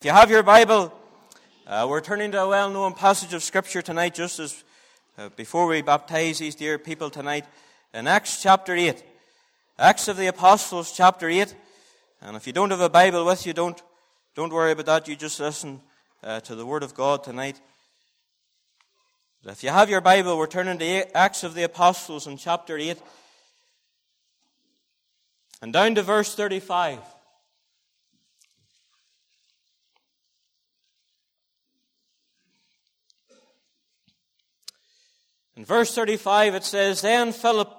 If you have your Bible, uh, we're turning to a well known passage of Scripture tonight, just as uh, before we baptize these dear people tonight, in Acts chapter 8. Acts of the Apostles, chapter 8. And if you don't have a Bible with you, don't, don't worry about that. You just listen uh, to the Word of God tonight. But if you have your Bible, we're turning to Acts of the Apostles in chapter 8. And down to verse 35. In verse 35 it says, Then Philip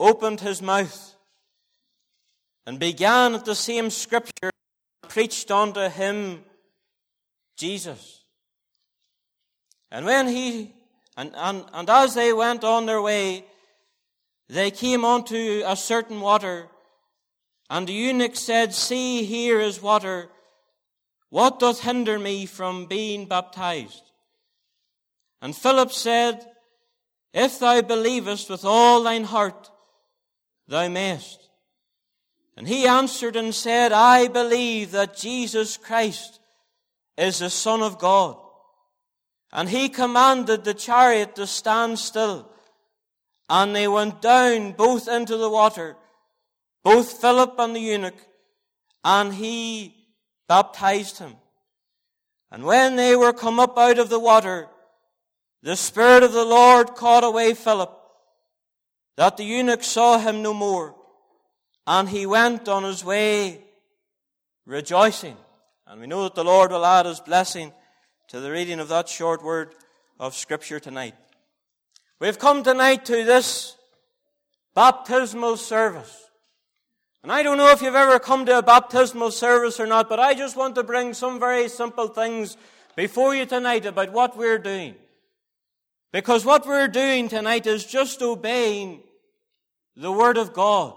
opened his mouth and began at the same scripture preached unto him Jesus. And when he, and, and, and as they went on their way, they came unto a certain water, and the eunuch said, See, here is water. What doth hinder me from being baptized? And Philip said, if thou believest with all thine heart, thou mayest. And he answered and said, I believe that Jesus Christ is the Son of God. And he commanded the chariot to stand still. And they went down both into the water, both Philip and the eunuch, and he baptized him. And when they were come up out of the water, the Spirit of the Lord caught away Philip, that the eunuch saw him no more, and he went on his way rejoicing. And we know that the Lord will add his blessing to the reading of that short word of Scripture tonight. We've come tonight to this baptismal service. And I don't know if you've ever come to a baptismal service or not, but I just want to bring some very simple things before you tonight about what we're doing. Because what we're doing tonight is just obeying the Word of God.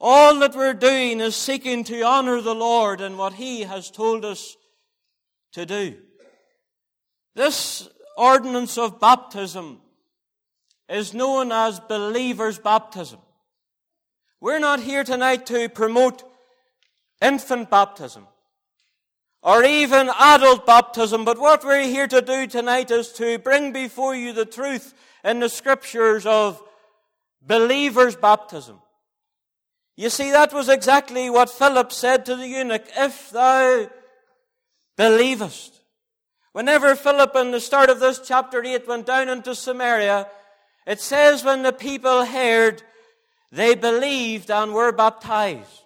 All that we're doing is seeking to honor the Lord and what He has told us to do. This ordinance of baptism is known as believer's baptism. We're not here tonight to promote infant baptism or even adult baptism. But what we're here to do tonight is to bring before you the truth in the scriptures of believer's baptism. You see, that was exactly what Philip said to the eunuch, if thou believest. Whenever Philip in the start of this chapter 8 went down into Samaria, it says when the people heard, they believed and were baptized.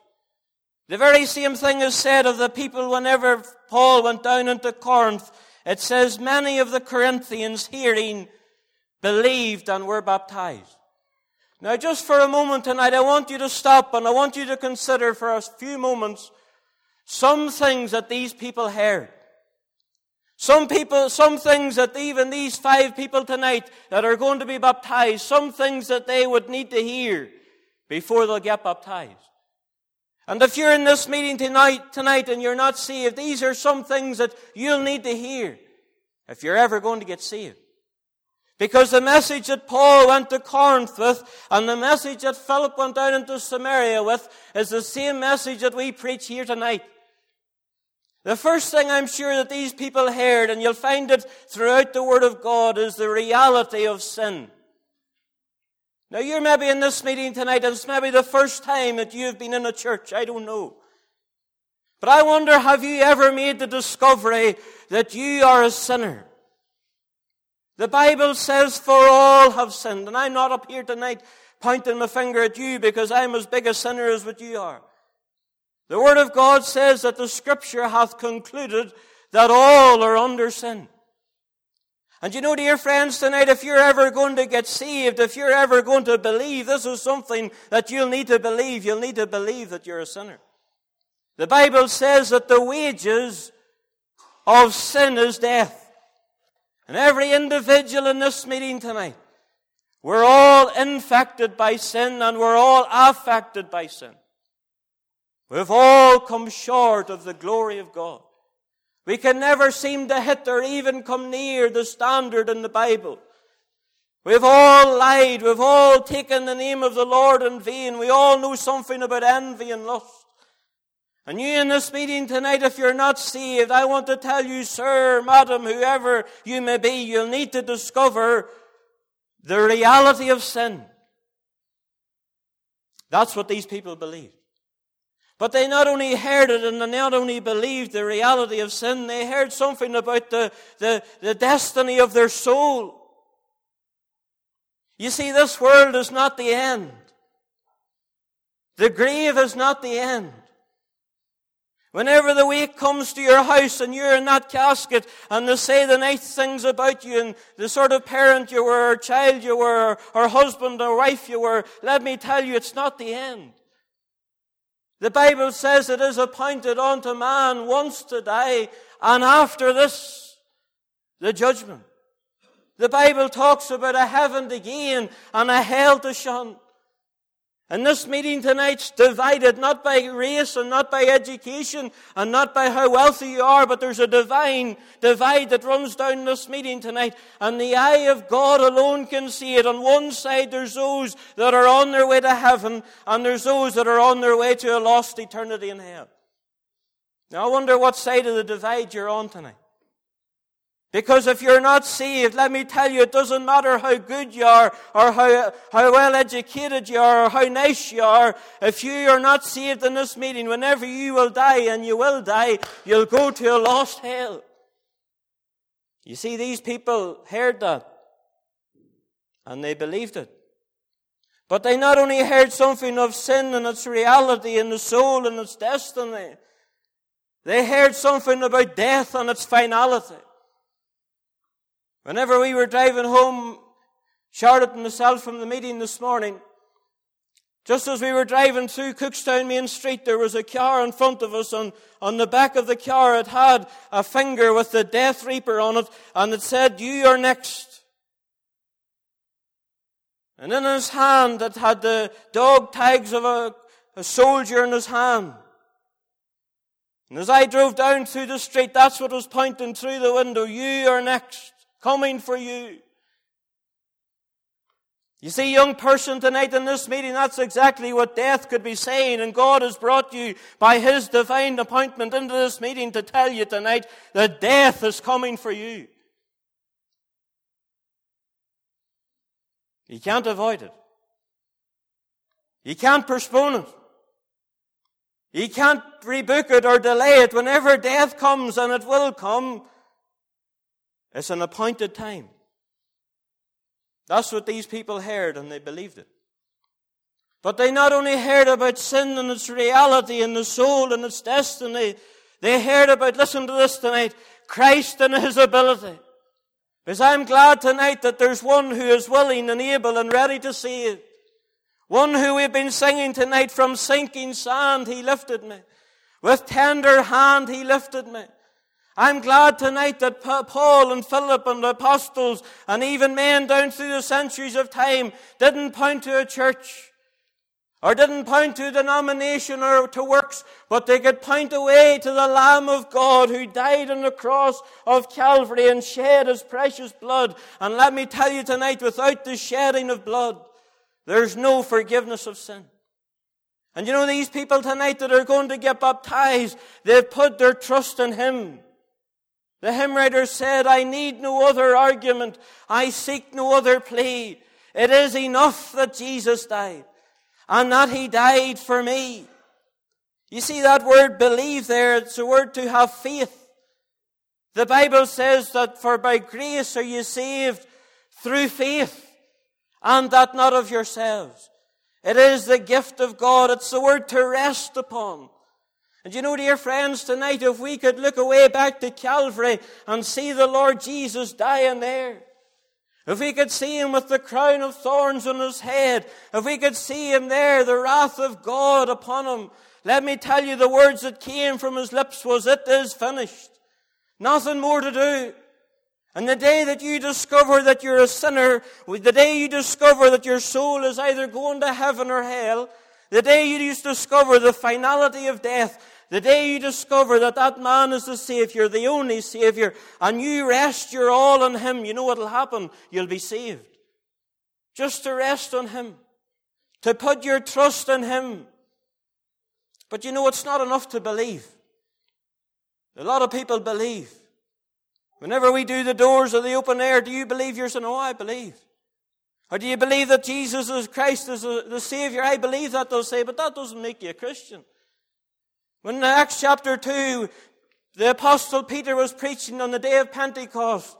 The very same thing is said of the people whenever Paul went down into Corinth. It says many of the Corinthians hearing believed and were baptized. Now just for a moment tonight, I want you to stop and I want you to consider for a few moments some things that these people heard. Some people, some things that even these five people tonight that are going to be baptized, some things that they would need to hear before they'll get baptized. And if you're in this meeting tonight, tonight and you're not saved, these are some things that you'll need to hear if you're ever going to get saved. Because the message that Paul went to Corinth with and the message that Philip went down into Samaria with is the same message that we preach here tonight. The first thing I'm sure that these people heard, and you'll find it throughout the Word of God, is the reality of sin. Now, you're maybe in this meeting tonight, and it's maybe the first time that you've been in a church. I don't know. But I wonder, have you ever made the discovery that you are a sinner? The Bible says, for all have sinned. And I'm not up here tonight pointing my finger at you because I'm as big a sinner as what you are. The Word of God says that the Scripture hath concluded that all are under sin. And you know, dear friends, tonight, if you're ever going to get saved, if you're ever going to believe, this is something that you'll need to believe. You'll need to believe that you're a sinner. The Bible says that the wages of sin is death. And every individual in this meeting tonight, we're all infected by sin and we're all affected by sin. We've all come short of the glory of God. We can never seem to hit or even come near the standard in the Bible. We've all lied. We've all taken the name of the Lord in vain. We all know something about envy and lust. And you in this meeting tonight, if you're not saved, I want to tell you, sir, madam, whoever you may be, you'll need to discover the reality of sin. That's what these people believed. But they not only heard it and they not only believed the reality of sin, they heard something about the, the, the destiny of their soul. You see, this world is not the end. The grave is not the end. Whenever the wake comes to your house and you're in that casket and they say the nice things about you and the sort of parent you were, or child you were, or husband or wife you were, let me tell you, it's not the end. The Bible says it is appointed unto man once to die and after this, the judgment. The Bible talks about a heaven to gain and a hell to shun. And this meeting tonight's divided not by race and not by education and not by how wealthy you are, but there's a divine divide that runs down this meeting tonight. And the eye of God alone can see it. On one side, there's those that are on their way to heaven, and there's those that are on their way to a lost eternity in hell. Now, I wonder what side of the divide you're on tonight. Because if you're not saved, let me tell you, it doesn't matter how good you are, or how, how well educated you are, or how nice you are. If you are not saved in this meeting, whenever you will die, and you will die, you'll go to a lost hell. You see, these people heard that, and they believed it. But they not only heard something of sin and its reality in the soul and its destiny, they heard something about death and its finality. Whenever we were driving home, Charlotte and myself from the meeting this morning, just as we were driving through Cookstown Main Street, there was a car in front of us. and on the back of the car, it had a finger with the Death Reaper on it, and it said, You are next. And in his hand, it had the dog tags of a, a soldier in his hand. And as I drove down through the street, that's what was pointing through the window. You are next coming for you. You see, young person, tonight in this meeting, that's exactly what death could be saying. And God has brought you by His divine appointment into this meeting to tell you tonight that death is coming for you. You can't avoid it. You can't postpone it. You can't rebook it or delay it. Whenever death comes, and it will come, it's an appointed time. That's what these people heard and they believed it. But they not only heard about sin and its reality and the soul and its destiny, they heard about, listen to this tonight, Christ and His ability. Because I'm glad tonight that there's one who is willing and able and ready to save. One who we've been singing tonight from sinking sand, He lifted me. With tender hand, He lifted me. I'm glad tonight that Paul and Philip and the apostles and even men down through the centuries of time didn't point to a church or didn't point to a denomination or to works, but they could point away to the Lamb of God who died on the cross of Calvary and shed his precious blood. And let me tell you tonight, without the shedding of blood, there's no forgiveness of sin. And you know, these people tonight that are going to get baptized, they've put their trust in Him. The hymn writer said, I need no other argument. I seek no other plea. It is enough that Jesus died and that he died for me. You see that word believe there, it's a word to have faith. The Bible says that for by grace are you saved through faith and that not of yourselves. It is the gift of God. It's the word to rest upon. And you know, dear friends, tonight, if we could look away back to Calvary and see the Lord Jesus dying there, if we could see him with the crown of thorns on his head, if we could see him there, the wrath of God upon him, let me tell you the words that came from his lips was, it is finished. Nothing more to do. And the day that you discover that you're a sinner, the day you discover that your soul is either going to heaven or hell, the day you discover the finality of death, the day you discover that that man is the Savior, the only Savior, and you rest your all on Him, you know what'll happen? You'll be saved. Just to rest on Him. To put your trust in Him. But you know, it's not enough to believe. A lot of people believe. Whenever we do the doors of the open air, do you believe yours? No, oh, I believe. Or do you believe that Jesus is Christ is the Savior? I believe that, they'll say, but that doesn't make you a Christian. When in Acts chapter 2, the apostle Peter was preaching on the day of Pentecost,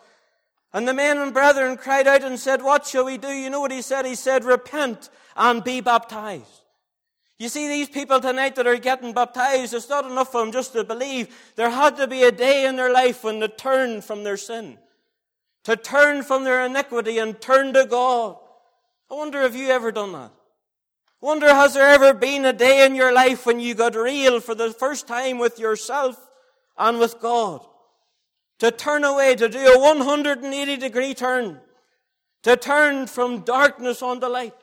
and the men and brethren cried out and said, What shall we do? You know what he said? He said, Repent and be baptized. You see, these people tonight that are getting baptized, it's not enough for them just to believe. There had to be a day in their life when they turned from their sin, to turn from their iniquity and turn to God. I wonder if you ever done that. Wonder has there ever been a day in your life when you got real for the first time with yourself and with God? To turn away, to do a 180 degree turn, to turn from darkness on the light.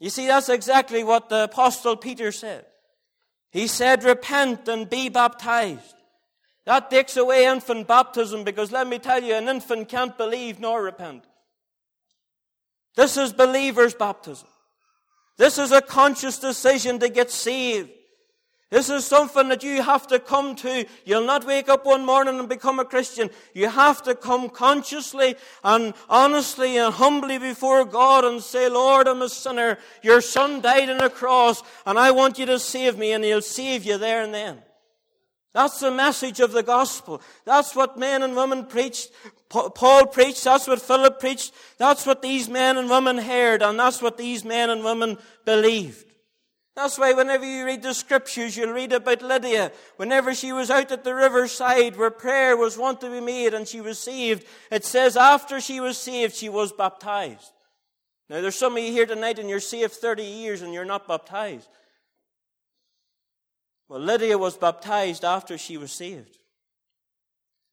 You see, that's exactly what the Apostle Peter said. He said, Repent and be baptized. That takes away infant baptism because let me tell you, an infant can't believe nor repent. This is believer's baptism. This is a conscious decision to get saved. This is something that you have to come to. You'll not wake up one morning and become a Christian. You have to come consciously and honestly and humbly before God and say, Lord, I'm a sinner. Your son died on a cross and I want you to save me and he'll save you there and then. That's the message of the gospel. That's what men and women preached. Paul preached. That's what Philip preached. That's what these men and women heard and that's what these men and women believed. That's why whenever you read the scriptures, you'll read about Lydia. Whenever she was out at the riverside where prayer was wont to be made and she was saved, it says after she was saved, she was baptized. Now there's some of you here tonight and you're saved 30 years and you're not baptized. Well, Lydia was baptized after she was saved.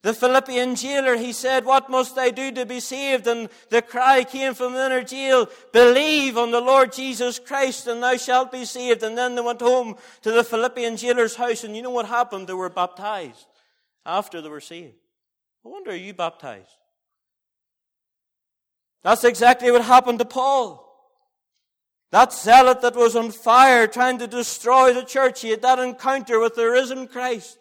The Philippian jailer, he said, What must I do to be saved? And the cry came from the inner jail, Believe on the Lord Jesus Christ and thou shalt be saved. And then they went home to the Philippian jailer's house, and you know what happened? They were baptized after they were saved. I wonder, are you baptized? That's exactly what happened to Paul. That zealot that was on fire trying to destroy the church, he had that encounter with the risen Christ.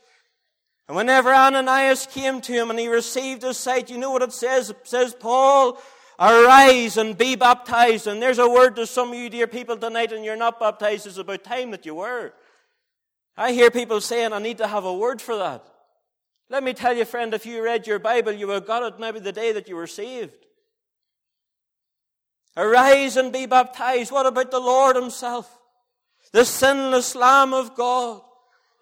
And whenever Ananias came to him and he received his sight, you know what it says? It says, Paul, arise and be baptized. And there's a word to some of you dear people tonight and you're not baptized. It's about time that you were. I hear people saying, I need to have a word for that. Let me tell you, friend, if you read your Bible, you would have got it maybe the day that you were saved. Arise and be baptized. What about the Lord Himself? The sinless Lamb of God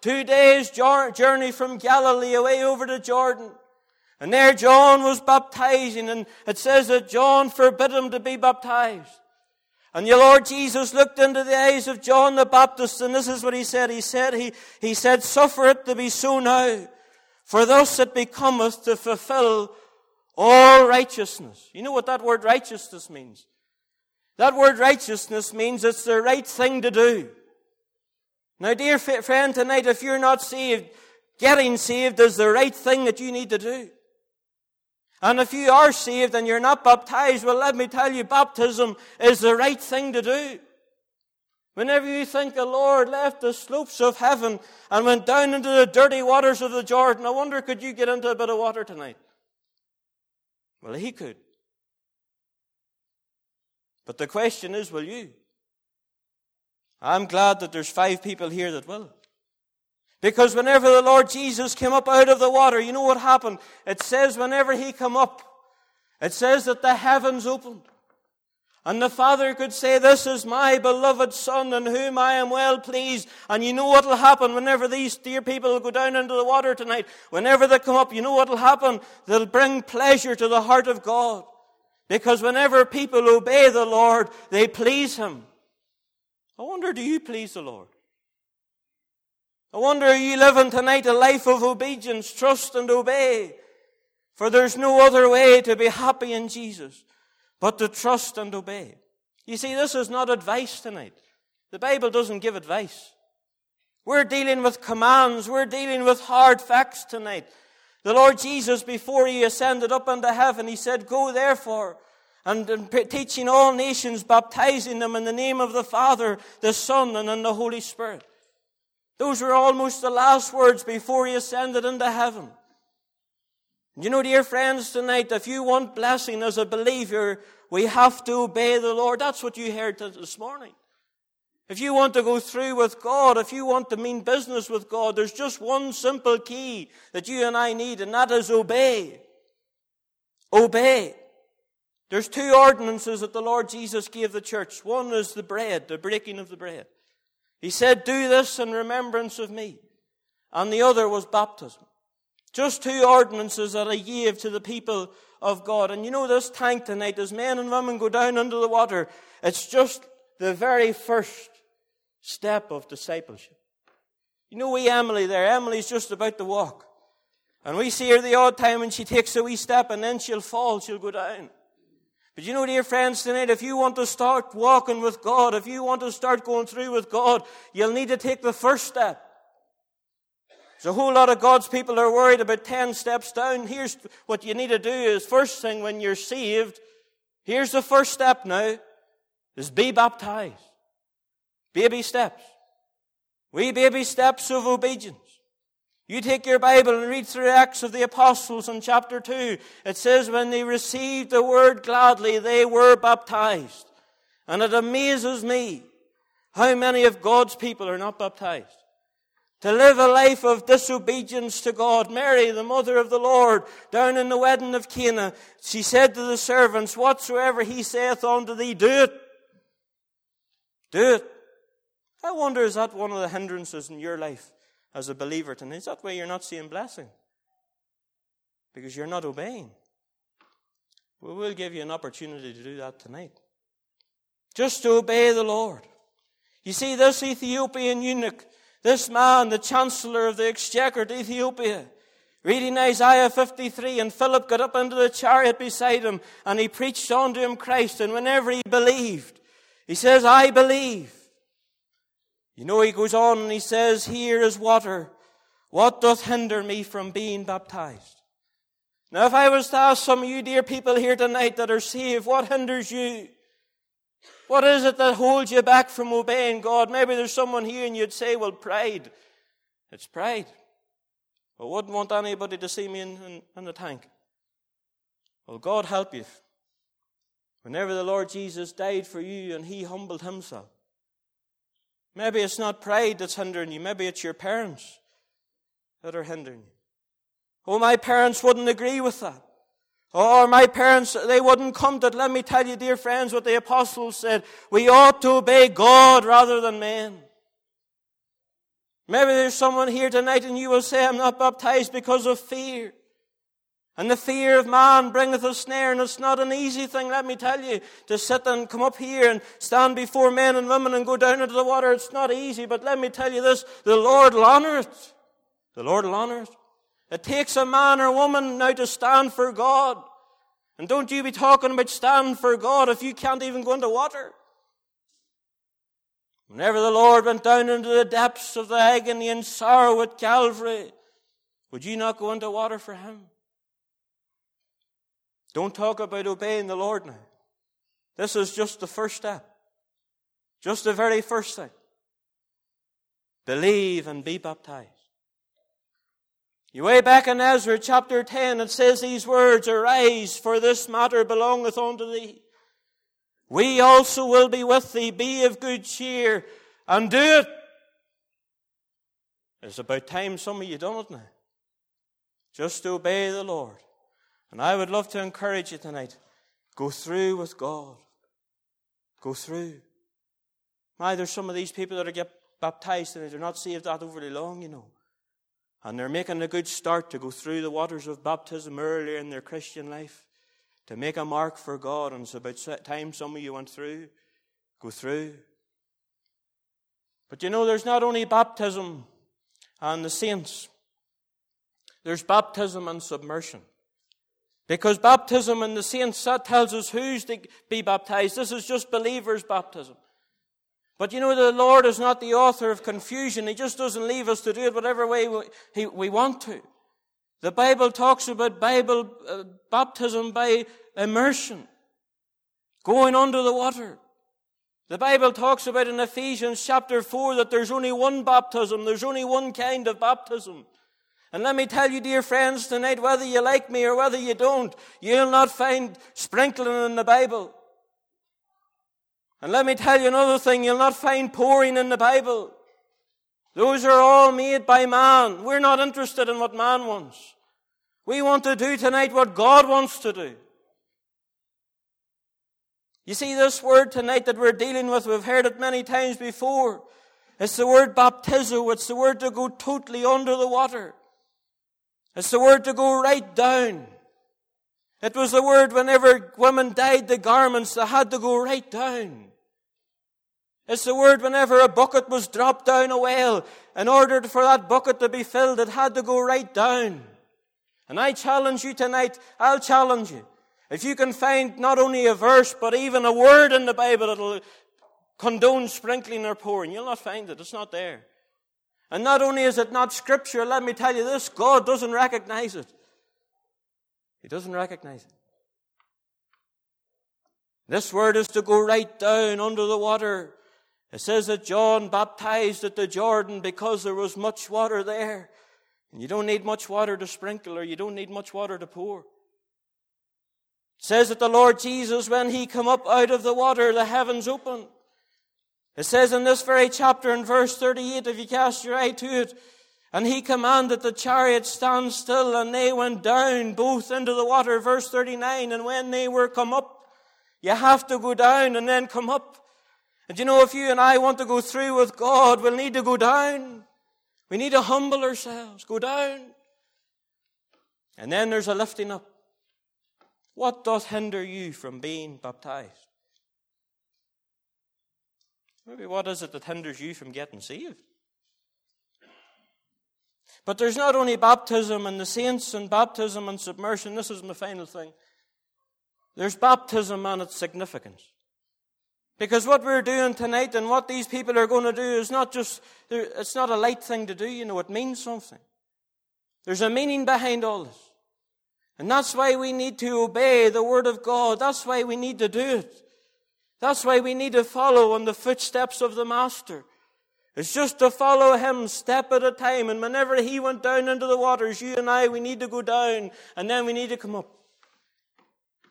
Two days' journey from Galilee away over to Jordan. And there John was baptizing, and it says that John forbid him to be baptized. And the Lord Jesus looked into the eyes of John the Baptist, and this is what he said. He said, he, he said, Suffer it to be so now, for thus it becometh to fulfill all righteousness. You know what that word righteousness means? That word righteousness means it's the right thing to do. Now, dear friend, tonight, if you're not saved, getting saved is the right thing that you need to do. And if you are saved and you're not baptized, well, let me tell you, baptism is the right thing to do. Whenever you think the Lord left the slopes of heaven and went down into the dirty waters of the Jordan, I wonder could you get into a bit of water tonight? Well, he could. But the question is, will you? I'm glad that there's five people here that will. Because whenever the Lord Jesus came up out of the water, you know what happened? It says whenever he came up, it says that the heavens opened. And the Father could say, This is my beloved Son in whom I am well pleased. And you know what will happen whenever these dear people go down into the water tonight? Whenever they come up, you know what will happen? They'll bring pleasure to the heart of God. Because whenever people obey the Lord, they please Him. I wonder, do you please the Lord? I wonder, are you living tonight a life of obedience, trust and obey? For there's no other way to be happy in Jesus but to trust and obey. You see, this is not advice tonight. The Bible doesn't give advice. We're dealing with commands. We're dealing with hard facts tonight. The Lord Jesus, before he ascended up into heaven, he said, Go therefore and, and teaching all nations, baptizing them in the name of the Father, the Son, and in the Holy Spirit. Those were almost the last words before he ascended into heaven. You know, dear friends, tonight, if you want blessing as a believer, we have to obey the Lord. That's what you heard this morning. If you want to go through with God, if you want to mean business with God, there's just one simple key that you and I need, and that is obey. Obey. There's two ordinances that the Lord Jesus gave the church. One is the bread, the breaking of the bread. He said, do this in remembrance of me. And the other was baptism. Just two ordinances that I gave to the people of God. And you know this tank tonight, as men and women go down under the water, it's just the very first step of discipleship. You know, we Emily there, Emily's just about to walk. And we see her the odd time when she takes a wee step and then she'll fall, she'll go down. But you know, dear friends, tonight, if you want to start walking with God, if you want to start going through with God, you'll need to take the first step. There's a whole lot of God's people are worried about 10 steps down. Here's what you need to do is first thing when you're saved, here's the first step now, is be baptized. Baby steps. We baby steps of obedience. You take your Bible and read through Acts of the Apostles in chapter 2. It says, when they received the word gladly, they were baptized. And it amazes me how many of God's people are not baptized. To live a life of disobedience to God. Mary, the mother of the Lord, down in the wedding of Cana, she said to the servants, Whatsoever he saith unto thee, do it. Do it. I wonder, is that one of the hindrances in your life? as a believer tonight. Is that why you're not seeing blessing? Because you're not obeying. We will give you an opportunity to do that tonight. Just to obey the Lord. You see, this Ethiopian eunuch, this man, the chancellor of the exchequer of Ethiopia, reading Isaiah 53, and Philip got up into the chariot beside him, and he preached unto him Christ, and whenever he believed, he says, I believe. You know, he goes on and he says, Here is water. What doth hinder me from being baptized? Now, if I was to ask some of you dear people here tonight that are saved, what hinders you? What is it that holds you back from obeying God? Maybe there's someone here and you'd say, well, pride. It's pride. I wouldn't want anybody to see me in, in, in the tank. Well, God help you. Whenever the Lord Jesus died for you and he humbled himself, Maybe it's not pride that's hindering you. Maybe it's your parents that are hindering you. Oh, my parents wouldn't agree with that. Or my parents, they wouldn't come to it. Let me tell you, dear friends, what the apostles said. We ought to obey God rather than men. Maybe there's someone here tonight and you will say, I'm not baptized because of fear. And the fear of man bringeth a snare, and it's not an easy thing, let me tell you, to sit and come up here and stand before men and women and go down into the water. It's not easy, but let me tell you this, the Lord will honor it. The Lord will honor it. It takes a man or woman now to stand for God. And don't you be talking about stand for God if you can't even go into water. Whenever the Lord went down into the depths of the agony and sorrow at Calvary, would you not go into water for him? Don't talk about obeying the Lord now. This is just the first step. Just the very first thing. Believe and be baptized. You way back in Ezra chapter 10, it says these words, Arise, for this matter belongeth unto thee. We also will be with thee. Be of good cheer and do it. It's about time some of you done it now. Just obey the Lord. And I would love to encourage you tonight. Go through with God. Go through. My, there's some of these people that are get baptized and they're not saved that overly long, you know. And they're making a good start to go through the waters of baptism earlier in their Christian life. To make a mark for God. And it's about time some of you went through. Go through. But you know, there's not only baptism and the saints. There's baptism and submersion. Because baptism in the saints, that tells us who's to be baptized. This is just believers' baptism. But you know, the Lord is not the author of confusion. He just doesn't leave us to do it whatever way we, we want to. The Bible talks about Bible uh, baptism by immersion, going under the water. The Bible talks about in Ephesians chapter 4 that there's only one baptism, there's only one kind of baptism. And let me tell you, dear friends, tonight, whether you like me or whether you don't, you'll not find sprinkling in the Bible. And let me tell you another thing, you'll not find pouring in the Bible. Those are all made by man. We're not interested in what man wants. We want to do tonight what God wants to do. You see, this word tonight that we're dealing with, we've heard it many times before. It's the word baptizo. It's the word to go totally under the water. It's the word to go right down. It was the word whenever women dyed the garments, they had to go right down. It's the word whenever a bucket was dropped down a well, in order for that bucket to be filled, it had to go right down. And I challenge you tonight, I'll challenge you. If you can find not only a verse, but even a word in the Bible that'll condone sprinkling or pouring, you'll not find it. It's not there. And not only is it not scripture, let me tell you this, God doesn't recognize it. He doesn't recognize it. This word is to go right down under the water. It says that John baptized at the Jordan because there was much water there. And you don't need much water to sprinkle or you don't need much water to pour. It says that the Lord Jesus, when he come up out of the water, the heavens opened. It says in this very chapter in verse 38, if you cast your eye to it, and he commanded the chariot stand still, and they went down both into the water. Verse 39, and when they were come up, you have to go down and then come up. And you know, if you and I want to go through with God, we'll need to go down. We need to humble ourselves, go down. And then there's a lifting up. What doth hinder you from being baptized? Maybe what is it that hinders you from getting saved? But there's not only baptism and the saints and baptism and submersion. This is my final thing. There's baptism and its significance. Because what we're doing tonight and what these people are going to do is not just, it's not a light thing to do, you know, it means something. There's a meaning behind all this. And that's why we need to obey the Word of God. That's why we need to do it. That's why we need to follow on the footsteps of the Master. It's just to follow Him step at a time. And whenever He went down into the waters, you and I, we need to go down and then we need to come up.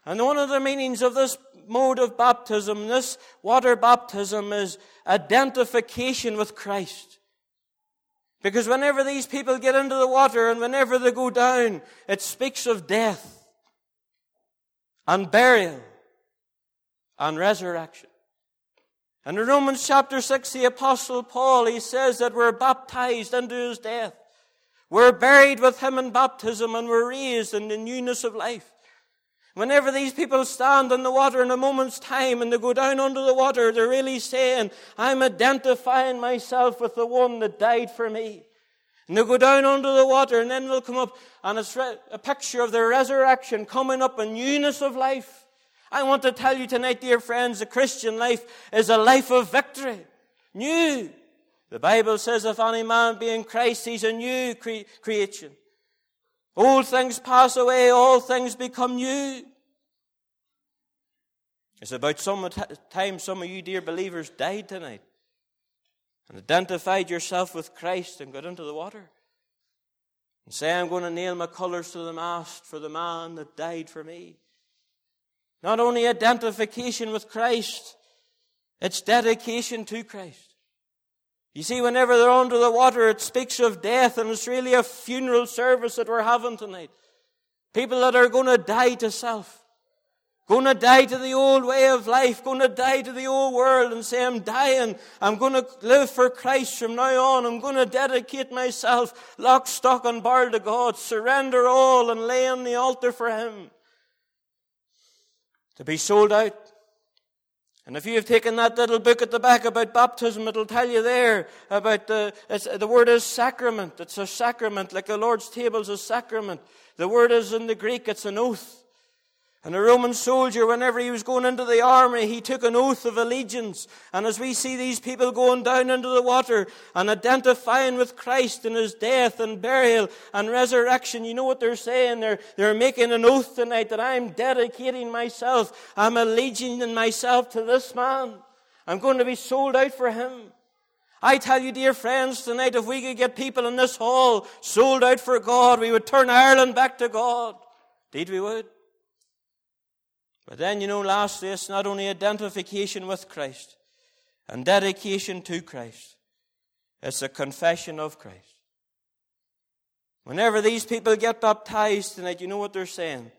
And one of the meanings of this mode of baptism, this water baptism, is identification with Christ. Because whenever these people get into the water and whenever they go down, it speaks of death and burial and resurrection. And in Romans chapter 6, the apostle Paul, he says that we're baptized into his death. We're buried with him in baptism and we're raised in the newness of life. Whenever these people stand in the water in a moment's time and they go down under the water, they're really saying, I'm identifying myself with the one that died for me. And they'll go down under the water and then they'll come up and it's a picture of the resurrection coming up in newness of life. I want to tell you tonight, dear friends, the Christian life is a life of victory. New. The Bible says if any man be in Christ, he's a new cre- creation. Old things pass away, all things become new. It's about some time some of you, dear believers, died tonight and identified yourself with Christ and got into the water. And say, I'm going to nail my colours to the mast for the man that died for me. Not only identification with Christ, it's dedication to Christ. You see, whenever they're under the water, it speaks of death, and it's really a funeral service that we're having tonight. People that are going to die to self. Going to die to the old way of life, going to die to the old world and say, I'm dying. I'm going to live for Christ from now on. I'm going to dedicate myself lock, stock, and barrel to God, surrender all and lay on the altar for Him. To be sold out and if you have taken that little book at the back about baptism, it'll tell you there about the, the word is sacrament. It's a sacrament, like the Lord's table is a sacrament. The word is in the Greek, it's an oath. And a Roman soldier, whenever he was going into the army, he took an oath of allegiance. And as we see these people going down into the water and identifying with Christ in his death and burial and resurrection, you know what they're saying? They're, they're making an oath tonight that I'm dedicating myself, I'm allegiating myself to this man. I'm going to be sold out for Him. I tell you, dear friends, tonight, if we could get people in this hall sold out for God, we would turn Ireland back to God. Indeed, we would. But then, you know, lastly, it's not only identification with Christ and dedication to Christ, it's a confession of Christ. Whenever these people get baptized tonight, you know what they're saying?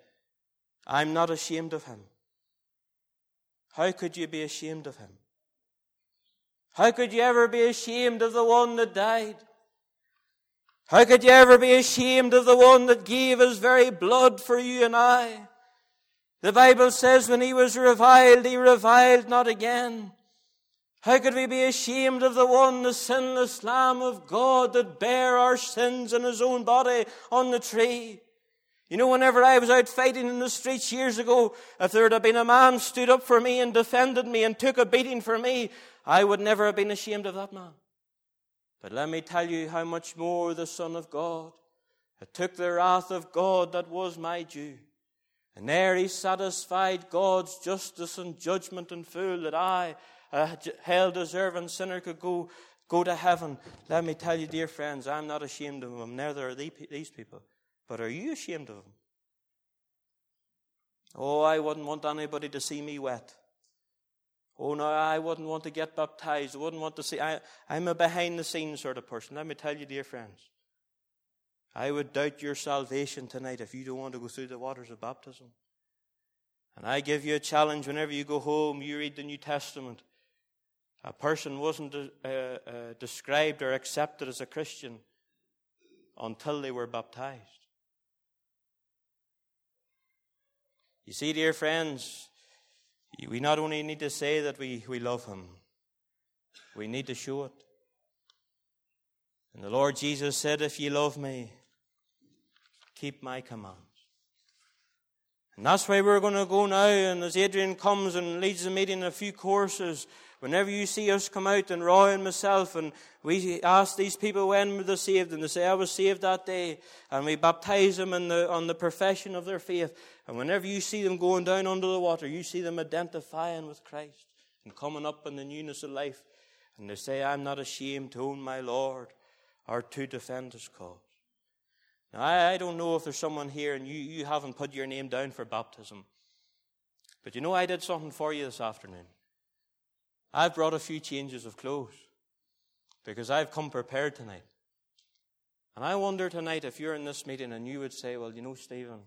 I'm not ashamed of him. How could you be ashamed of him? How could you ever be ashamed of the one that died? How could you ever be ashamed of the one that gave his very blood for you and I? The Bible says when he was reviled, he reviled not again. How could we be ashamed of the one, the sinless Lamb of God that bare our sins in his own body on the tree? You know, whenever I was out fighting in the streets years ago, if there had been a man stood up for me and defended me and took a beating for me, I would never have been ashamed of that man. But let me tell you how much more the Son of God had took the wrath of God that was my due. And there he satisfied God's justice and judgment and full that I, a hell deserving sinner, could go, go to heaven. Let me tell you, dear friends, I'm not ashamed of him. Neither are these people. But are you ashamed of him? Oh, I wouldn't want anybody to see me wet. Oh, no, I wouldn't want to get baptized. I wouldn't want to see. I, I'm a behind the scenes sort of person. Let me tell you, dear friends, I would doubt your salvation tonight if you don't want to go through the waters of baptism. And I give you a challenge whenever you go home, you read the New Testament. A person wasn't uh, uh, described or accepted as a Christian until they were baptized. You see, dear friends, we not only need to say that we, we love Him, we need to show it. And the Lord Jesus said, If ye love me, keep my commands. And that's why we're going to go now. And as Adrian comes and leads the meeting in a few courses, whenever you see us come out, and Roy and myself, and we ask these people when were they saved, and they say, I was saved that day, and we baptize them in the, on the profession of their faith. And whenever you see them going down under the water, you see them identifying with Christ and coming up in the newness of life. And they say, I'm not ashamed to own my Lord or to defend his cause. Now, I, I don't know if there's someone here and you, you haven't put your name down for baptism. But you know, I did something for you this afternoon. I've brought a few changes of clothes because I've come prepared tonight. And I wonder tonight if you're in this meeting and you would say, Well, you know, Stephen,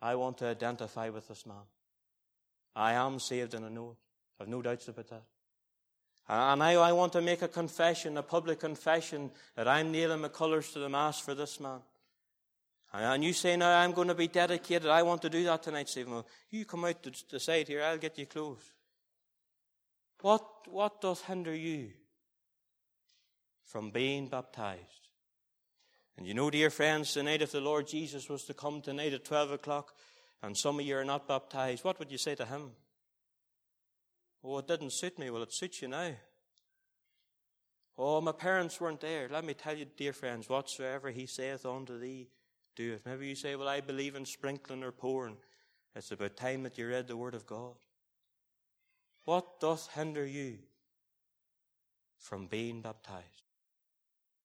I want to identify with this man. I am saved and I know it. I've no doubts about that. And I, I want to make a confession, a public confession, that I'm nailing my colours to the mast for this man. And you say, now I'm going to be dedicated. I want to do that tonight, Stephen. Well, you come out to the side here. I'll get you clothes. What, what doth hinder you from being baptized? And you know, dear friends, tonight if the Lord Jesus was to come tonight at 12 o'clock and some of you are not baptized, what would you say to him? Oh, it didn't suit me. Well, it suits you now. Oh, my parents weren't there. Let me tell you, dear friends, whatsoever he saith unto thee, do it. Maybe you say, well, I believe in sprinkling or pouring. It's about time that you read the Word of God. What doth hinder you from being baptized?